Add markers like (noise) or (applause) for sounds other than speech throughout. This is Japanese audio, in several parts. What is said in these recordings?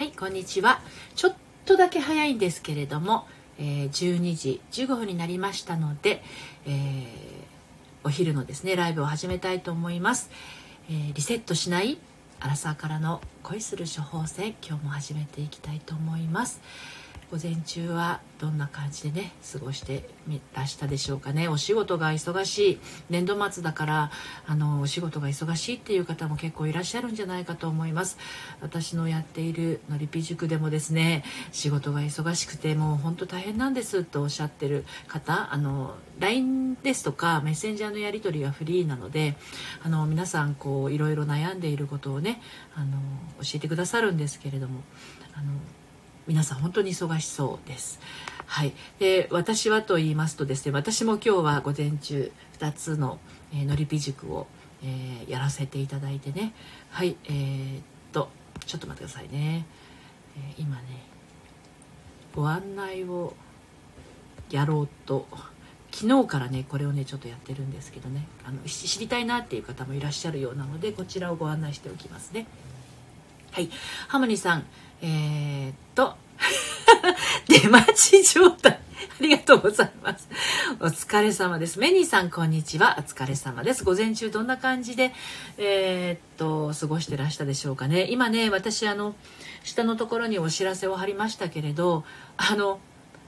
はいこんにちは。ちょっとだけ早いんですけれども、えー、12時15分になりましたので、えー、お昼のですねライブを始めたいと思います、えー、リセットしないアラサーからの恋する処方箋今日も始めていきたいと思います。午前中はどんな感じでね過ごしてみらしたでしょうかね。お仕事が忙しい。年度末だからあのお仕事が忙しいっていう方も結構いらっしゃるんじゃないかと思います。私のやっているのりぴ塾でもですね仕事が忙しくてもう本当大変なんですとおっしゃってる方あの LINE ですとかメッセンジャーのやり取りがフリーなのであの皆さんこういろいろ悩んでいることをねあの教えてくださるんですけれどもあの皆さん本当に忙しそうです。はい、で私はと言いますとですね私も今日は午前中2つの、えー、のりぴ塾を、えー、やらせていただいてね。はいえー、っとちょっと待ってくださいね、えー、今ねご案内をやろうと昨日からねこれをねちょっとやってるんですけどね。あの知りたいなっていう方もいらっしゃるようなのでこちらをご案内しておきますね。はい。ハモニさんえー、っと (laughs) 出待ち状態。ありがとうございます。お疲れ様です。メニーさん、こんにちは。お疲れ様です。午前中どんな感じで、えー、っと、過ごしてらしたでしょうかね。今ね、私、あの、下のところにお知らせを貼りましたけれど、あの、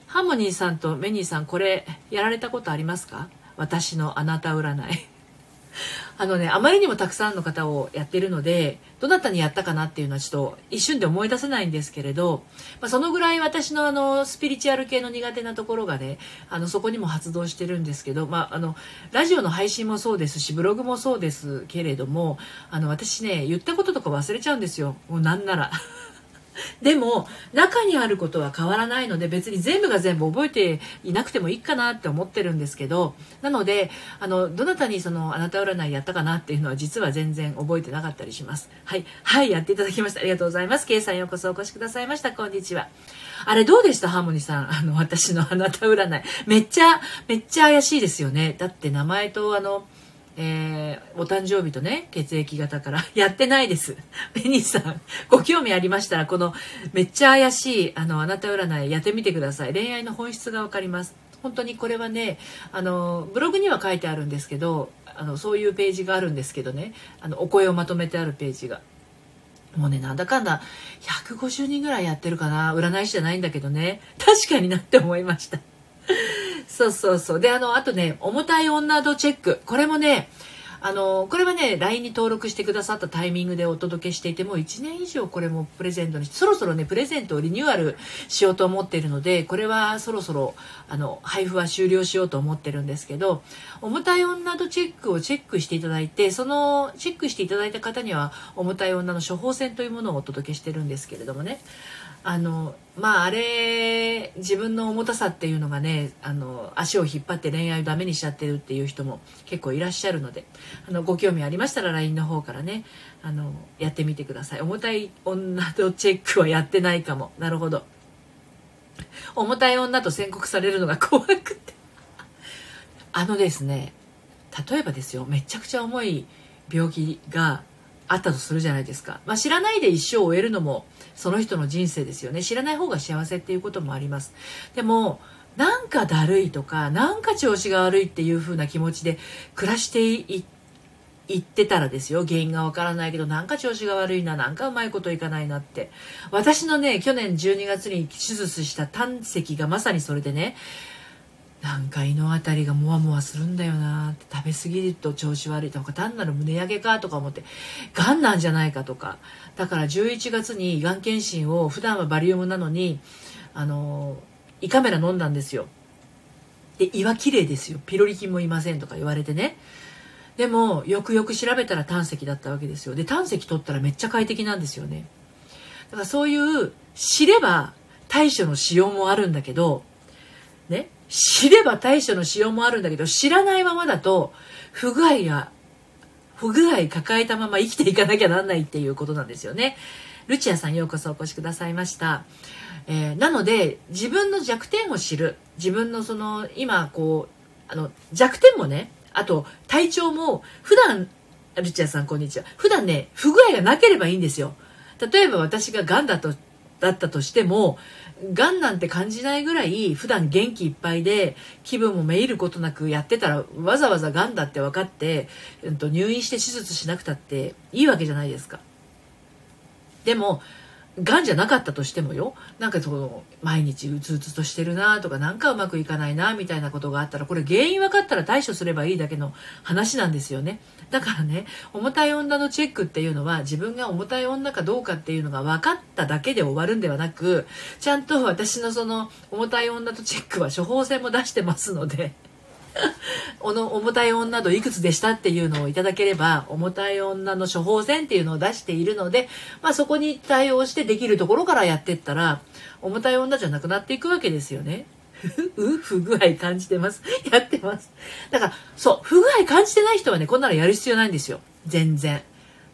ハーモニーさんとメニーさん、これ、やられたことありますか？私のあなた占い。あのね、あまりにもたくさんの方をやってるので、どなたにやったかなっていうのはちょっと一瞬で思い出せないんですけれど、まあ、そのぐらい私のあの、スピリチュアル系の苦手なところがね、あの、そこにも発動してるんですけど、まあ、あの、ラジオの配信もそうですし、ブログもそうですけれども、あの、私ね、言ったこととか忘れちゃうんですよ。もうなんなら。(laughs) でも中にあることは変わらないので別に全部が全部覚えていなくてもいいかなって思ってるんですけどなのであのどなたにそのあなた占いやったかなっていうのは実は全然覚えてなかったりします。はい。はいやっていただきました。ありがとうございます。K さんようこそお越しくださいました。こんにちは。あれどうでした？ハーモニーさん。あの私のあなた占い。めっちゃめっちゃ怪しいですよね。だって名前とあのえー、お誕生日とね、血液型から (laughs) やってないです。(laughs) ベニーさん、ご興味ありましたら、このめっちゃ怪しい、あの、あなた占いやってみてください。恋愛の本質がわかります。本当にこれはね、あの、ブログには書いてあるんですけど、あの、そういうページがあるんですけどね、あの、お声をまとめてあるページが。もうね、なんだかんだ、150人ぐらいやってるかな。占い師じゃないんだけどね。確かになって思いました。そうそうそう。で、あの、あとね、重たい女度チェック。これもね、あの、これはね、LINE に登録してくださったタイミングでお届けしていて、もう1年以上これもプレゼントにそろそろね、プレゼントをリニューアルしようと思っているので、これはそろそろ、あの、配布は終了しようと思ってるんですけど、重たい女度チェックをチェックしていただいて、その、チェックしていただいた方には、重たい女の処方箋というものをお届けしてるんですけれどもね、あのまああれ自分の重たさっていうのがねあの足を引っ張って恋愛をダメにしちゃってるっていう人も結構いらっしゃるのであのご興味ありましたら LINE の方からねあのやってみてください。重たい女とチェックはやってないかも。なるほど。重たい女と宣告されるのが怖くて。あのですね例えばですよめちゃくちゃ重い病気があったとするじゃないですか、まあ、知らないで一生を終えるのもその人の人生ですよね。知らない方が幸せっていうこともあります。でもなんかだるいとかなんか調子が悪いっていう風な気持ちで暮らしていってたらですよ。原因がわからないけどなんか調子が悪いななんかうまいこといかないなって。私のね去年12月に手術した胆石がまさにそれでねなんか胃の辺りがもわもわするんだよな食べ過ぎると調子悪いとか単なる胸焼けかとか思ってがんなんじゃないかとか。だから11月にがん検診を普段はバリウムなのにあの胃カメラ飲んだんですよ。で胃は綺麗ですよ。ピロリ菌もいませんとか言われてね。でもよくよく調べたら胆石だったわけですよ。で胆石取ったらめっちゃ快適なんですよね。だからそういう知れば対処のしようもあるんだけどね。知れば対処のしようもあるんだけど、知らないままだと、不具合が、不具合抱えたまま生きていかなきゃなんないっていうことなんですよね。ルチアさんようこそお越しくださいました。えー、なので、自分の弱点を知る。自分のその、今こう、あの、弱点もね、あと体調も、普段、ルチアさんこんにちは。普段ね、不具合がなければいいんですよ。例えば私が癌だとだったとしてもがんなんて感じないぐらい普段元気いっぱいで気分もめいることなくやってたらわざわざがんだって分かって、うん、と入院して手術しなくたっていいわけじゃないですか。でもがんじゃなかったとしてもよ。なんかその毎日うつうつとしてるなとかなんかうまくいかないなみたいなことがあったらこれ原因分かったら対処すればいいだけの話なんですよね。だからね重たい女のチェックっていうのは自分が重たい女かどうかっていうのが分かっただけで終わるんではなくちゃんと私のその重たい女とチェックは処方箋も出してますので (laughs) 重たい女度いくつでしたっていうのをいただければ重たい女の処方箋っていうのを出しているので、まあ、そこに対応してできるところからやってったら重たい女じゃなくなっていくわけですよね。う不具合感じてます。やってます。だから、そう、不具合感じてない人はね、こんなのやる必要ないんですよ。全然。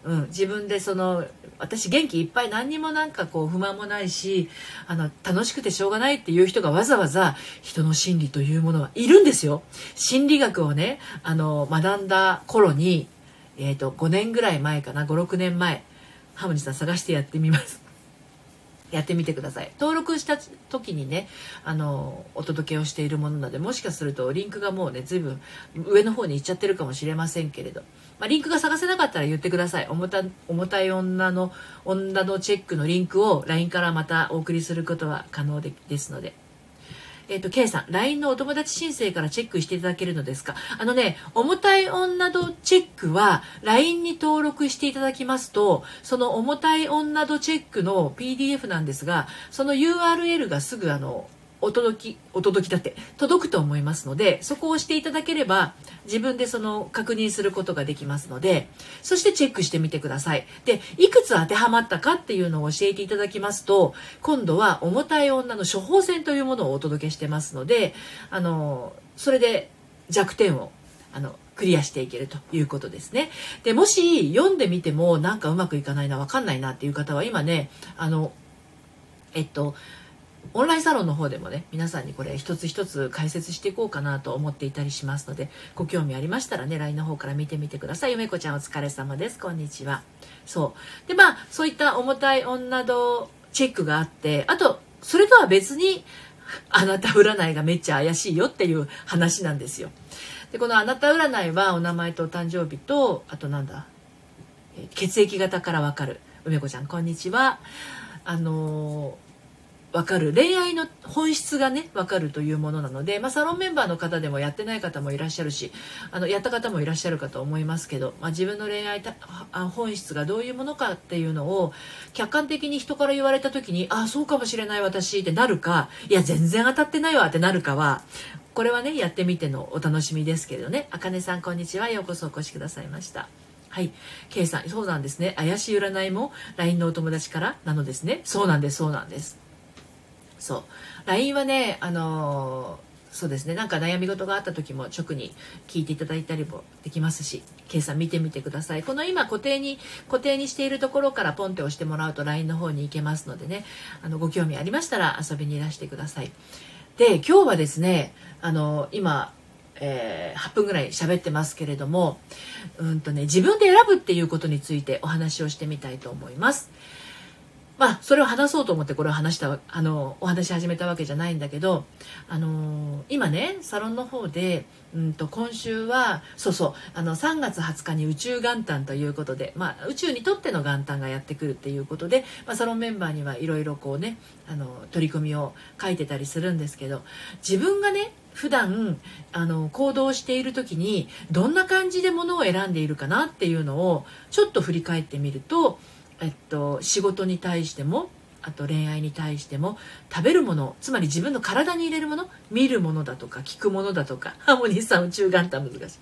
うん、自分でその私元気いっぱい何にもなんかこう不満もないしあの楽しくてしょうがないっていう人がわざわざ人の心理というものはいるんですよ。心理学をねあの学んだ頃に、えーと、5年ぐらい前かな56年前ハムニさん探してやってみます。やってみてください。登録した時にねあのお届けをしているものなのでもしかするとリンクがもうね随分上の方に行っちゃってるかもしれませんけれど。まあ、リンクが探せなかったら言ってください。重た重たい女の女のチェックのリンクを LINE からまたお送りすることは可能でですので。えっ、ー、と、K さん、LINE のお友達申請からチェックしていただけるのですか？あのね、重たい女度チェックは LINE に登録していただきますと、その重たい女度チェックの PDF なんですが、その URL がすぐあの、お届き、お届きだって届くと思いますので、そこを押していただければ自分でその確認することができますので、そしてチェックしてみてください。で、いくつ当てはまったかっていうのを教えていただきますと、今度は重たい女の処方箋というものをお届けしてますので、あの、それで弱点を、あの、クリアしていけるということですね。で、もし読んでみてもなんかうまくいかないな、わかんないなっていう方は今ね、あの、えっと、オンラインサロンの方でもね皆さんにこれ一つ一つ解説していこうかなと思っていたりしますのでご興味ありましたらね LINE の方から見てみてください。ゆめこちゃんお疲れ様です。こんにちは。そう。でまあそういった重たい女度チェックがあってあとそれとは別にあなた占いがめっちゃ怪しいよっていう話なんですよ。でこのあなた占いはお名前とお誕生日とあとなんだ血液型からわかる。梅子ちゃんこんにちは。あのー分かる恋愛の本質がね分かるというものなので、まあ、サロンメンバーの方でもやってない方もいらっしゃるしあのやった方もいらっしゃるかと思いますけど、まあ、自分の恋愛本質がどういうものかっていうのを客観的に人から言われた時にああそうかもしれない私ってなるかいや全然当たってないわってなるかはこれはねやってみてのお楽しみですけれどねあかねさんこんにちはようこそお越しくださいました。はい。K さん、そうなんですね。怪しい占いも LINE のお友達からなのですね。そうなんです、そうなんです。そう。LINE はねあのそうですね。なんか悩み事があった時も直に聞いていただいたりもできますし計算見てみてください。この今固定に固定にしているところからポンって押してもらうと LINE の方に行けますのでね。あのご興味ありましたら遊びにいらしてください。で今日はですねあの今えー、8分ぐらい喋ってますけれどもうんとね自分で選ぶっていうことについてお話をしてみたいと思います。まあそれを話そうと思ってこれを話したあのお話し始めたわけじゃないんだけどあの今ねサロンの方で、うんと、今週はそうそうあの3月20日に宇宙元旦ということで、まあ、宇宙にとっての元旦がやってくるっていうことで、まあ、サロンメンバーにはいろいろこうねあの取り組みを書いてたりするんですけど自分がね普段あの行動している時にどんな感じでものを選んでいるかなっていうのをちょっと振り返ってみるとえっと、仕事に対してもあと恋愛に対しても食べるものつまり自分の体に入れるもの見るものだとか聞くものだとか (laughs) ハーモニーさん宇宙元旦難しい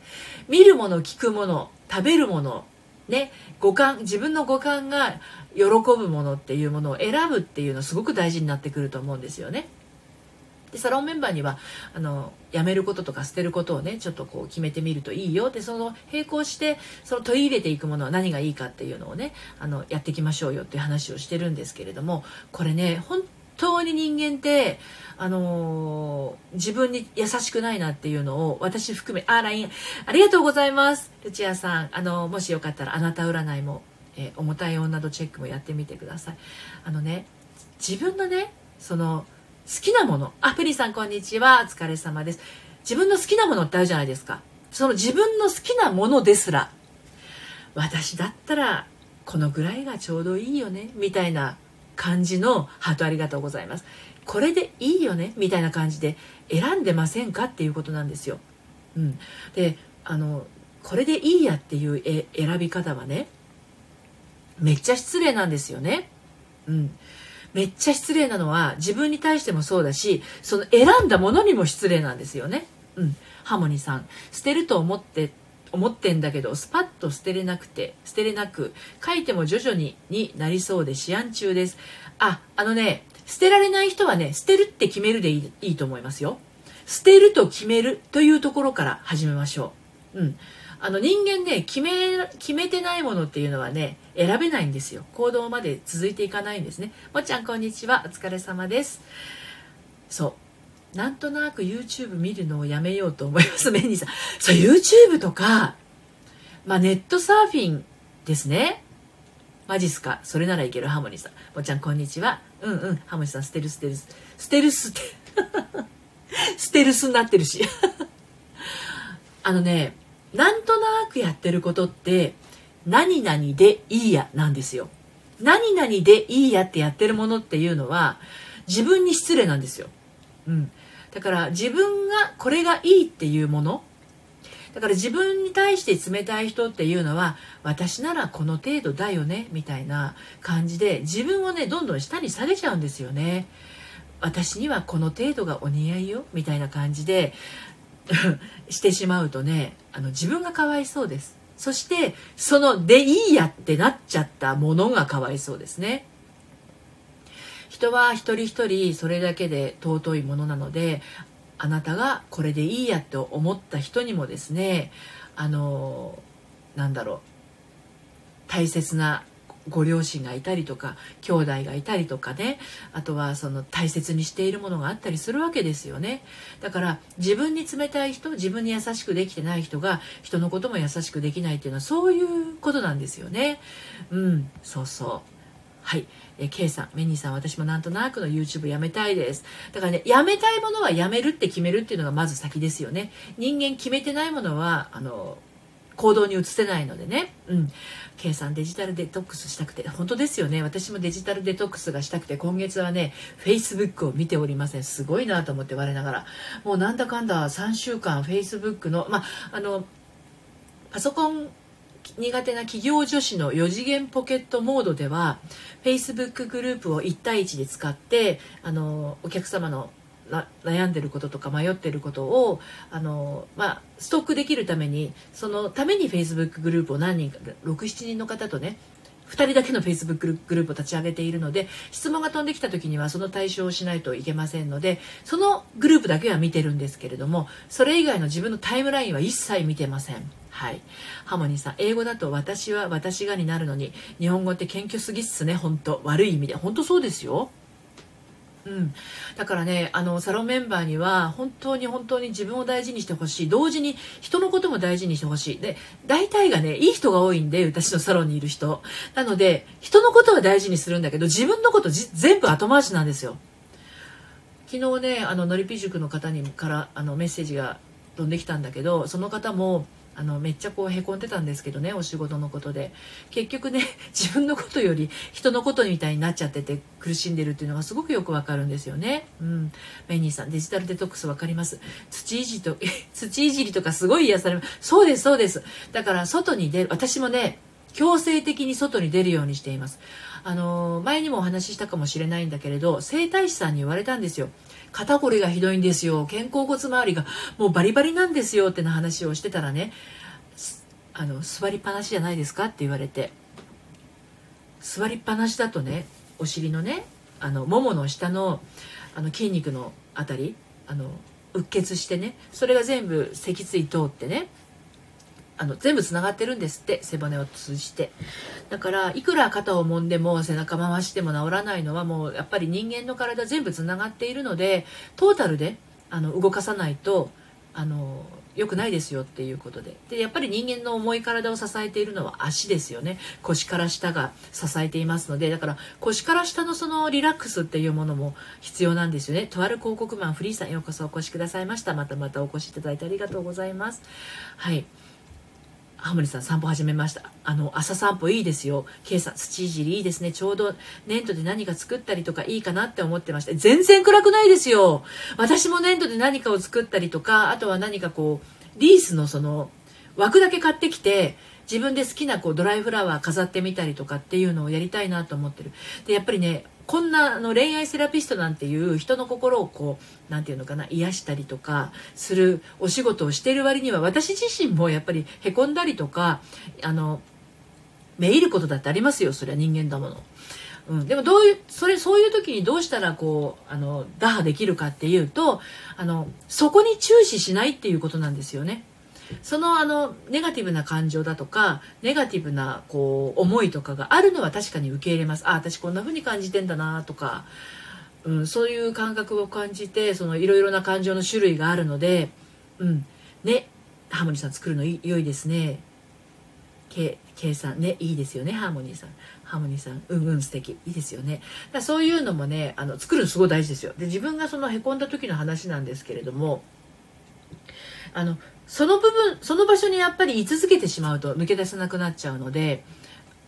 見るもの聞くもの食べるものね五感自分の五感が喜ぶものっていうものを選ぶっていうのすごく大事になってくると思うんですよね。でサロンメンバーにはあのやめることとか捨てることをねちょっとこう決めてみるといいよ。でその並行してその取り入れていくものは何がいいかっていうのをねあのやっていきましょうよっていう話をしてるんですけれどもこれね本当に人間ってあのー、自分に優しくないなっていうのを私含めあ LINE ありがとうございます。ルチアさんあのもしよかったらあなた占いも、えー、重たい女とチェックもやってみてください。あのね自分のねそのきなもの。あプリさんこんにちは。お疲れ様です。自分の好きなものってあるじゃないですか。その自分の好きなものですら。私だったらこのぐらいがちょうどいいよね。みたいな感じのハートありがとうございます。これでいいよね。みたいな感じで選んでませんかっていうことなんですよ。うん、であのこれでいいやっていうえ選び方はねめっちゃ失礼なんですよね。うん、めっちゃ失礼なのは自分に対してもそうだしその選んだものにも失礼なんですよね。うん、ハモニさん。捨てると思って思ってんだけどスパッと捨てれなくて捨てれなく書いても徐々にになりそうで試案中です。ああのね捨てられない人はね捨てるって決めるでいいいいと思いますよ。捨てると決めるというところから始めましょう。うん。あの人間ね決め決めてないものっていうのはね選べないんですよ。行動まで続いていかないんですね。もっちゃんこんにちは。お疲れ様です。そう。なんとなく YouTube 見るのをやめようと思いますメニーさん。そう YouTube とかまあネットサーフィンですね。マジっすか？それならいける。ハモニーさん。もっちゃんこんにちは。うんうん。ハモニーさんステルステルス。ステルスって。(laughs) ステルスになってるし。あのねなんとなくやってることって何々でいいやなんですよ。何々でいいやってやってるものっていうのは自分に失礼なんですよ、うん、だから自分がこれがいいっていうもの。だから自分に対して冷たい人っていうのは私ならこの程度だよねみたいな感じで自分をねどんどん下に下げちゃうんですよね。私にはこの程度がお似合いよみたいな感じで (laughs) してしまうとねあの自分がかわいそうです。そしてそのでいいやってなっちゃったものがかわいそうですね。人は一人一人それだけで尊いものなのであなたがこれでいいやと思った人にもですねあのなんだろう大切なご両親がいたりとか兄弟がいたりとかねあとはその大切にしているものがあったりするわけですよねだから自分に冷たい人自分に優しくできてない人が人のことも優しくできないっていうのはそういうことなんですよねうんそうそうはい。え K さん、メニーさん、私もなんとなくの YouTube やめたいです。だからね、やめたいものはやめるって決めるっていうのがまず先ですよね。人間決めてないものは、あの、行動に移せないのでね。うん。K さんデジタルデトックスしたくて、本当ですよね。私もデジタルデトックスがしたくて、今月はね、Facebook を見ておりません。すごいなと思って我ながら。もうなんだかんだ3週間 Facebook の、ま、あの、パソコン苦手な企業女子の4次元ポケットモードでは Facebook グループを1対1で使ってあのお客様の悩んでることとか迷ってることをあの、まあ、ストックできるためにそのために Facebook グループを何人か67人の方とね2人だけの Facebook グループを立ち上げているので質問が飛んできた時にはその対象をしないといけませんのでそのグループだけは見てるんですけれどもそれ以外の自分のタイムラインは一切見てません。はい。ハモニーさん、英語だと私は私がになるのに、日本語って謙虚すぎっすね、本当悪い意味で。本当そうですよ。うん、だからねあのサロンメンバーには本当に本当に自分を大事にしてほしい。同時に人のことも大事にしてほしい。で大体がねいい人が多いんで私のサロンにいる人。なので人のことは大事にするんだけど自分のこと全部後回しなんですよ。昨日ねあののりぴ塾の方にからあのメッセージが飛んできたんだけどその方もあのめっちゃこうへこんでたんですけどねお仕事のことで。結局ね (laughs) 自分のことより人のことみたいになっちゃってて苦しんでるっていうのがすごくよくわかるんですよね。うん。メニーさんデジタルデトックスわかります？土いじと (laughs) 土いじりとかすごい癒されます。そうですそうです。だから外に出る私もね強制的に外に出るようにしています。あの前にもお話ししたかもしれないんだけれど整体師さんに言われたんですよ。肩こりがひどいんですよ。肩甲骨周りがもうバリバリなんですよってな話をしてたらねあの座りっぱなしじゃないですかって言われて。座りっぱなしだとねお尻のねあのももの下のあの筋肉のあたりあのうっ血してねそれが全部脊椎通ってねあの全部つながってるんですって背骨を通じて。だからいくら肩を揉んでも背中回しても治らないのはもうやっぱり人間の体全部つながっているのでトータルであの動かさないとあの良くないですよっていうことで。でやっぱり人間の重い体を支えているのは足ですよね。腰から下が支えていますので。だから腰から下のそのリラックスっていうものも必要なんですよね。とある広告マンフリーさんようこそお越しくださいました。またまたお越しいただいてありがとうございます。はい。ハモリさん散歩始めました。あの朝散歩いいですよ。K さん土いじりいいですね。ちょうど粘土で何か作ったりとかいいかなって思ってました全然暗くないですよ。私も粘土で何かを作ったりとかあとは何かこうリースのその枠だけ買ってきて自分で好きなこうドライフラワー飾ってみたりとかっていうのをやりたいなと思ってる。でやっぱりねこんなあの恋愛セラピストなんていう人の心をこう何て言うのかな癒したりとかするお仕事をしている割には私自身もやっぱりへこんだりとかあのめいることだってありますよそれは人間だもの。うん、でもどういうそれそういう時にどうしたらこうあの打破できるかっていうとあのそこに注視しないっていうことなんですよね。そのあのネガティブな感情だとかネガティブなこう思いとかがあるのは確かに受け入れます。あ私こんな風に感じてんだなとか、うん、そういう感覚を感じていろいろな感情の種類があるので、うん、ねハーモニーさん作るの良いですね。K, K さんねいいですよねハーモニーさん。ハーモニーさんうんうん素敵。いいですよね。だそういうのもねあの作るのすごい大事ですよ。で自分がそのへこんだ時の話なんですけれどもあのその部分その場所にやっぱり居続けてしまうと抜け出せなくなっちゃうので、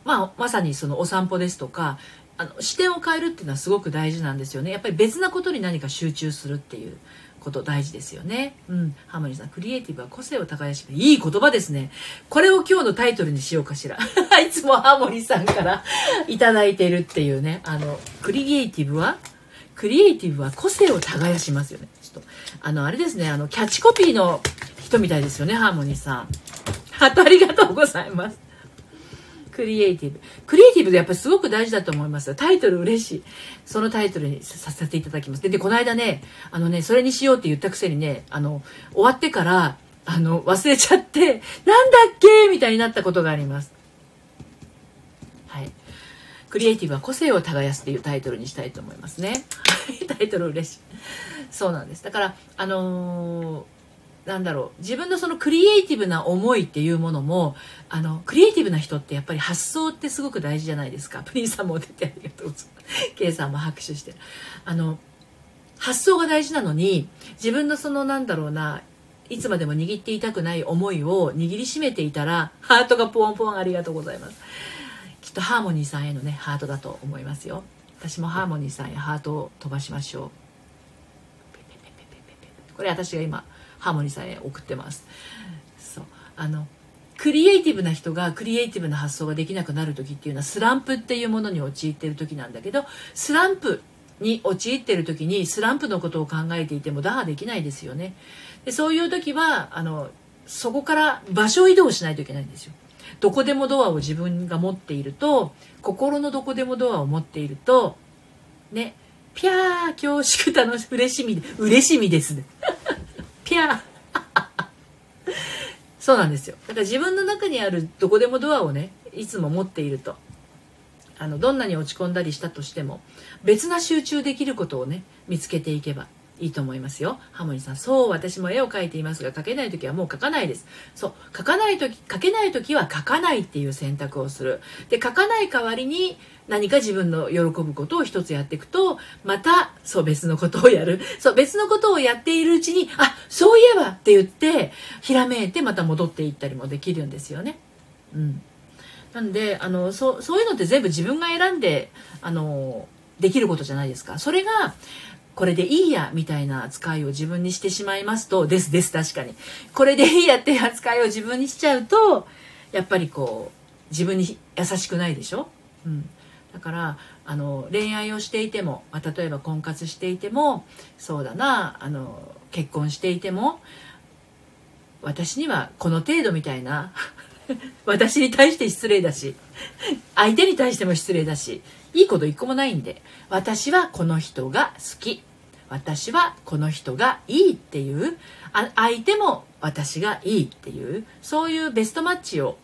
まあ、まさにそのお散歩ですとかあの視点を変えるっていうのはすごく大事なんですよねやっぱり別なことに何か集中するっていうこと大事ですよね。うん。ハーモニーさん、クリエイティブは個性を耕しいい言葉ですね。これを今日のタイトルにしようかしら。(laughs) いつもハモニーさんから (laughs) いただいてるっていうね。あの、クリエイティブはクリエイティブは個性を耕しますよね。と、あの、あれですね、あの、キャッチコピーの人みたいですよね、ハーモニーさん。ハートありがとうございます。クリエイティブ。クリエイティブでやっぱりすごく大事だと思います。タイトル嬉しい。そのタイトルにさせていただきます。で、でこの間ね、あのね、それにしようって言ったくせにね、あの、終わってから、あの、忘れちゃって、なんだっけみたいになったことがあります。はい。クリエイティブは個性を耕すっていうタイトルにしたいと思いますね。(laughs) タイトル嬉しい。そうなんです。だから、あのーなんだろう自分のそのクリエイティブな思いっていうものもあのクリエイティブな人ってやっぱり発想ってすごく大事じゃないですかプリンさんも出てありがとうございます K さんも拍手してあの発想が大事なのに自分のそのなんだろうないつまでも握っていたくない思いを握りしめていたらハートがポンポンありがとうございますきっとハーモニーさんへのねハートだと思いますよ。私もハーモニーさんへハートを飛ばしましょう。これ私が今ハーモニーさんへ送ってますそうあのクリエイティブな人がクリエイティブな発想ができなくなる時っていうのはスランプっていうものに陥っている時なんだけどスランプに陥っている時にスランプのことを考えていても打破できないですよねでそういう時はあのそこから場所移動しないといけないんですよどこでもドアを自分が持っていると心のどこでもドアを持っているとねピャー恐縮楽し嬉しみ嬉しみですね。(laughs) ピャー。(laughs) そうなんですよ。だから自分の中にあるどこでもドアをねいつも持っていると。あのどんなに落ち込んだりしたとしても別な集中できることをね見つけていけば。いいと思いますよ。ハモニさん。そう、私も絵を描いていますが、描けない時はもう描かないです。そう、描かない時、描けない時は描かないっていう選択をする。で、描かない代わりに何か自分の喜ぶことを一つやっていくと、また、そう、別のことをやる。そう、別のことをやっているうちに、あ、そういえばって言って、ひらめいてまた戻っていったりもできるんですよね。うん。なんで、あの、そう、そういうのって全部自分が選んで、あの、できることじゃないですか。それが、これでいいやみたいな扱いを自分にしてしまいますとですです確かに。これでいいやって扱いを自分にしちゃうとやっぱりこう自分に優しくないでしょ、うん、だからあの恋愛をしていても、まあ、例えば婚活していてもそうだなあの結婚していても私にはこの程度みたいな (laughs) 私に対して失礼だし相手に対しても失礼だしいいこと一個もないんで私はこの人が好き。私はこの人がいいっていう相手も私がいいっていうそういうベストマッチを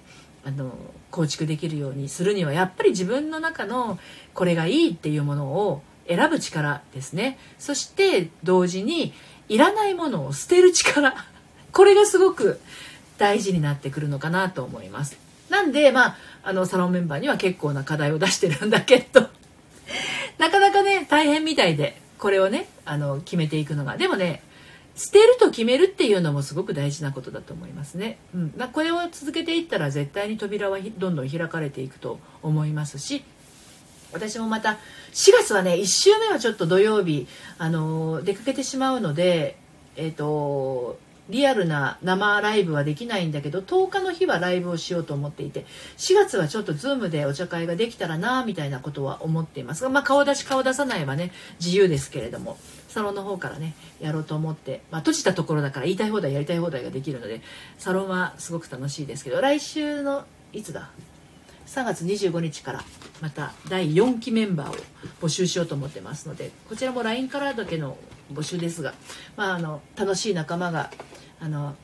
あの構築できるようにするにはやっぱり自分の中のこれがいいっていうものを選ぶ力ですね。そして同時にいらないものを捨てる力。(laughs) これがすごく大事になってくるのかなと思います。なんでまああのサロンメンバーには結構な課題を出してるんだけど。(laughs) なかなかね大変みたいで。これをねあの決めていくのがでもね捨てると決めるっていうのもすごく大事なことだと思いますね。うんまあ、これを続けていったら絶対に扉はどんどん開かれていくと思いますし私もまた4月はね1週目はちょっと土曜日、あの出かけてしまうので、えーとリアルな生ライブはできないんだけど10日の日はライブをしようと思っていて4月はちょっと Zoom でお茶会ができたらなみたいなことは思っています。が、まあ、顔出し顔出さないはね自由ですけれどもサロンの方からねやろうと思って、まあ、閉じたところだから言いたい放題やりたい放題ができるのでサロンはすごく楽しいですけど来週のいつだ？3月25日からまた第4期メンバーを募集しようと思ってますのでこちらも LINE からだけの募集ですが、まあ、あの楽しい仲間があの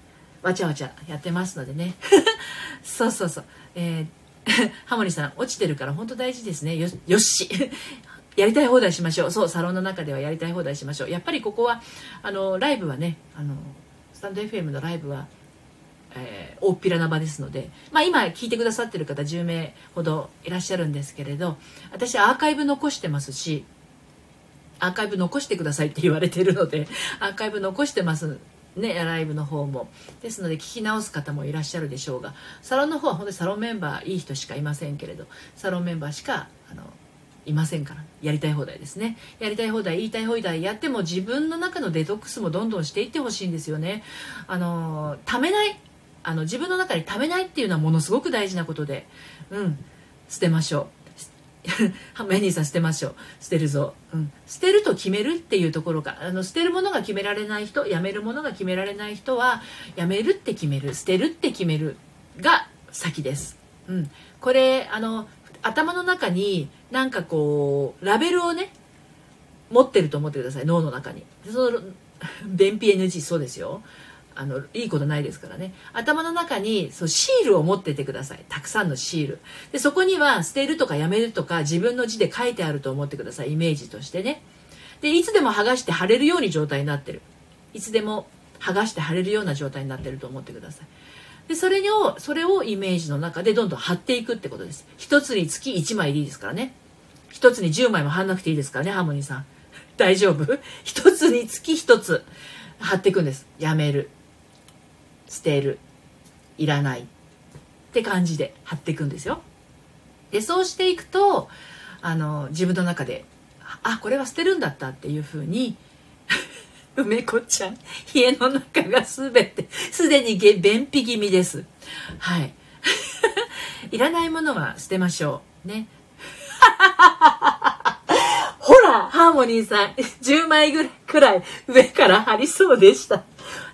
わちゃわちゃやってますのでね。(laughs) そうそうそう、えー、(laughs) ハモリさん落ちてるから本当大事ですね。よよし。やりたい放題しましょう。そうサロンの中ではやりたい放題しましょう。やっぱりここはあのライブはねあのスタンド FM のライブはえー、大っぴらな場ですので、まあ、今聞いてくださってる方10名ほどいらっしゃるんですけれど私アーカイブ残してますしアーカイブ残してくださいって言われてるので (laughs) アーカイブ残してますねライブの方も。ですので聞き直す方もいらっしゃるでしょうがサロンの方は本当にサロンメンバーいい人しかいませんけれどサロンメンバーしかあのいませんからやりたい放題ですね。やりたい放題言いたい放題やっても自分の中のデトックスもどんどんしていってほしいんですよね。あのためないあの自分の中にためないっていうのはものすごく大事なことで。うん。捨てましょう。メニーさん捨てましょう。捨てるぞ、うん、捨てると決めるっていうところがあの捨てるものが決められない人やめるものが決められない人はやめるって決める。捨てるって決めるが先です、うん、これあの頭の中になんかこうラベルをね持ってると思ってください。脳の中に。その (laughs) 便秘 NG そうですよ。あのいいことないですからね。頭の中にそうシールを持っててください。たくさんのシール。でそこには捨てるとかやめるとか自分の字で書いてあると思ってください。イメージとしてね。でいつでも剥がして貼れるように状態になってる。いつでも剥がして貼れるような状態になってると思ってください。でそれをそれをイメージの中でどんどん貼っていくってことです。一つにつき1枚でいいですからね。一つに10枚も貼んなくていいですからねハーモニーさん。大丈夫？一つにつき一つ貼っていくんです。やめる。捨てる。いらないって感じで貼っていくんですよ。でそうしていくとあの自分の中であこれは捨てるんだったっていうふうに (laughs) 梅子ちゃん家の中が全てすでに便秘気味です。はい。(laughs) いらないものは捨てましょう。ね。(laughs) ほらハーモニーさん10枚ぐらいくらい上から貼りそうでした。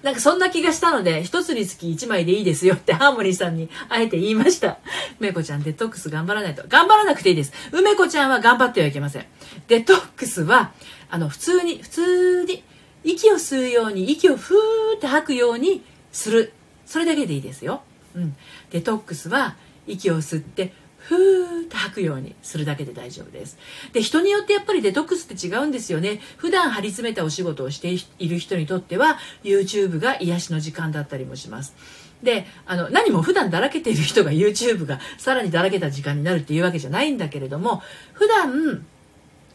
なんかそんな気がしたので、一つにつき一枚でいいですよってハーモニーさんにあえて言いました。梅子ちゃんデトックス頑張らないと。頑張らなくていいです。梅子ちゃんは頑張ってはいけません。デトックスは、あの、普通に、普通に、息を吸うように、息をふーって吐くようにする。それだけでいいですよ。うん。デトックスは、息を吸って、ふーって吐くようにするだけで大丈夫です。で、人によってやっぱりデトックスって違うんですよね。普段張り詰めたお仕事をしている人にとっては、YouTube が癒しの時間だったりもします。で、あの、何も普段だらけている人が YouTube がさらにだらけた時間になるっていうわけじゃないんだけれども、普段、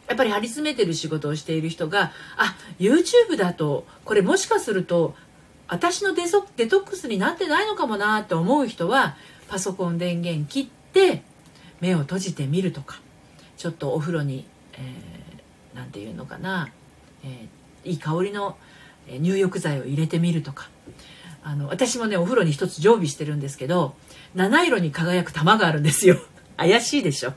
やっぱり張り詰めてる仕事をしている人が、あ、YouTube だと、これもしかすると、私のデソデトックスになってないのかもなって思う人は、パソコン電源切って、目を閉じてみるとかちょっとお風呂に何、えー、て言うのかな、えー、いい香りの入浴剤を入れてみるとかあの私もねお風呂に一つ常備してるんですけど七色に輝く玉があるんですよ (laughs) 怪しいでしょ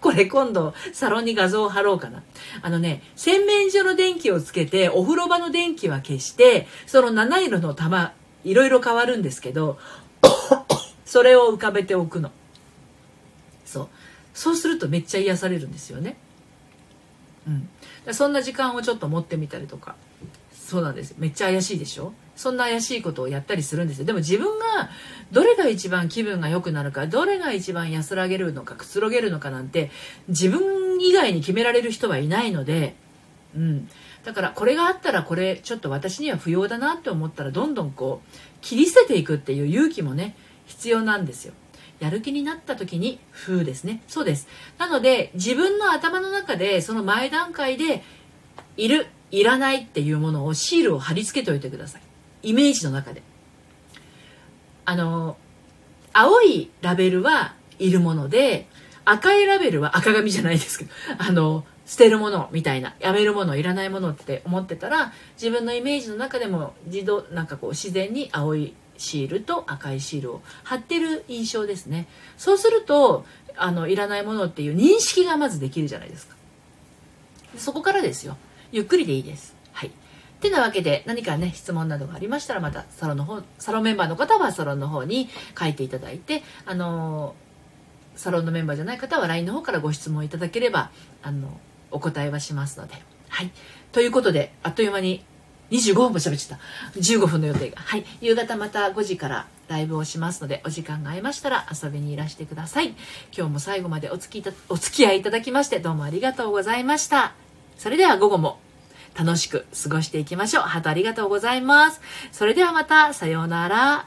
これ今度サロンに画像を貼ろうかな。あのね、洗面所の電気をつけて、お風呂場の電気は消して、その七色の玉、いろいろ変わるんですけど、(coughs) それを浮かべておくの。そう。そうするとめっちゃ癒されるんですよね。うん。そんな時間をちょっと持ってみたりとか。そうなんです。めっちゃ怪しいでしょ？そんな怪しいことをやったりするんですよ。でも自分がどれが一番気分が良くなるかどれが一番安らげるのかくつろげるのかなんて自分以外に決められる人はいないのでうん、だからこれがあったらこれちょっと私には不要だなって思ったらどんどんこう切り捨てていくっていう勇気もね必要なんですよ。やる気になった時に「風」ですね。そうです。なので自分の頭の中でその前段階でいるいらないっていうものをシールを貼り付けておいてください。イメージの中で。あの青いラベルはいるもので赤いラベルは赤紙じゃないですけどあの捨てるものみたいなやめるものいらないものって思ってたら自分のイメージの中でも自動なんかこう自然に青いシールと赤いシールを貼ってる印象ですね。そうするとあのいらないものっていう認識がまずできるじゃないですか。そこからですよ。ゆっくりでいいです。はい。てなわけで何かね質問などがありましたらまたサロンの方サロンメンバーの方はサロンの方に書いていただいてあのサロンのメンバーじゃない方は LINE の方からご質問いただければあのお答えはしますので。はい。ということであっという間に25分も喋っちゃった15分の予定がはい夕方また5時からライブをしますのでお時間が合いましたら遊びにいらしてください今日も最後までお付きお付き合いいただきましてどうもありがとうございましたそれでは午後も楽しく過ごしていきましょう。ハートありがとうございます。それではまた、さようなら。